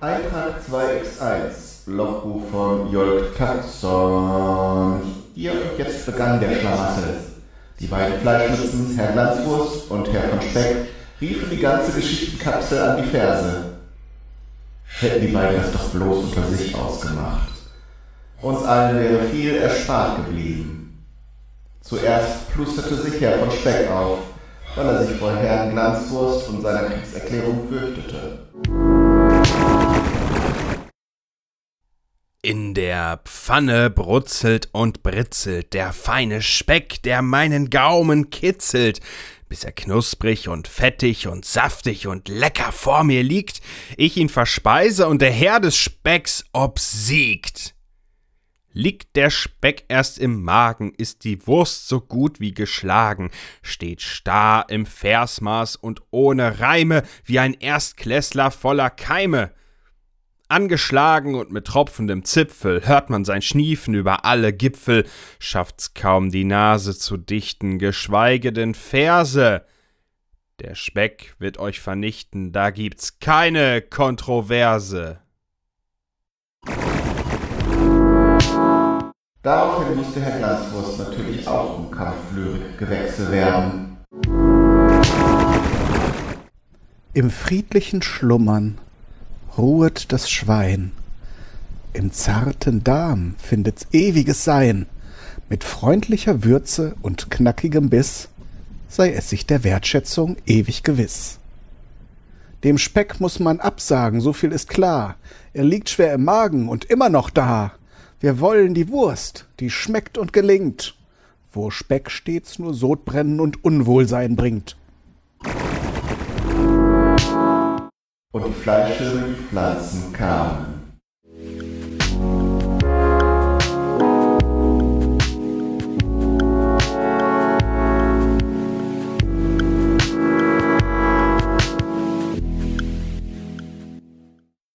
Eintrag 2x1, Logbuch von Jolk Katzon. Hier und jetzt begann der Schlamassel. Die beiden Fleischmützen, Herr Glanzwurst und Herr von Speck, riefen die ganze Geschichtenkapsel an die Ferse. Hätten die beiden das doch bloß unter sich ausgemacht. Uns allen wäre viel erspart geblieben. Zuerst plusterte sich Herr von Speck auf, weil er sich vor Herrn Glanzwurst und seiner Kriegserklärung fürchtete. In der Pfanne brutzelt und britzelt der feine Speck, der meinen Gaumen kitzelt, bis er knusprig und fettig und saftig und lecker vor mir liegt, ich ihn verspeise und der Herr des Specks obsiegt. Liegt der Speck erst im Magen, ist die Wurst so gut wie geschlagen, steht starr im Versmaß und ohne Reime, wie ein Erstklässler voller Keime. Angeschlagen und mit tropfendem Zipfel hört man sein Schniefen über alle Gipfel, schafft's kaum die Nase zu dichten, geschweige denn Verse. Der Speck wird euch vernichten, da gibt's keine Kontroverse. Daraufhin musste Herr Glanzwurst natürlich auch um Kampflyrik gewechselt werden. Im friedlichen Schlummern ruhet das Schwein. Im zarten Darm findet's ewiges Sein. Mit freundlicher Würze und knackigem Biss sei es sich der Wertschätzung ewig gewiss. Dem Speck muss man absagen, so viel ist klar. Er liegt schwer im Magen und immer noch da. Wir wollen die Wurst, die schmeckt und gelingt, wo Speck stets nur Sodbrennen und Unwohlsein bringt und die Pflanzen kamen.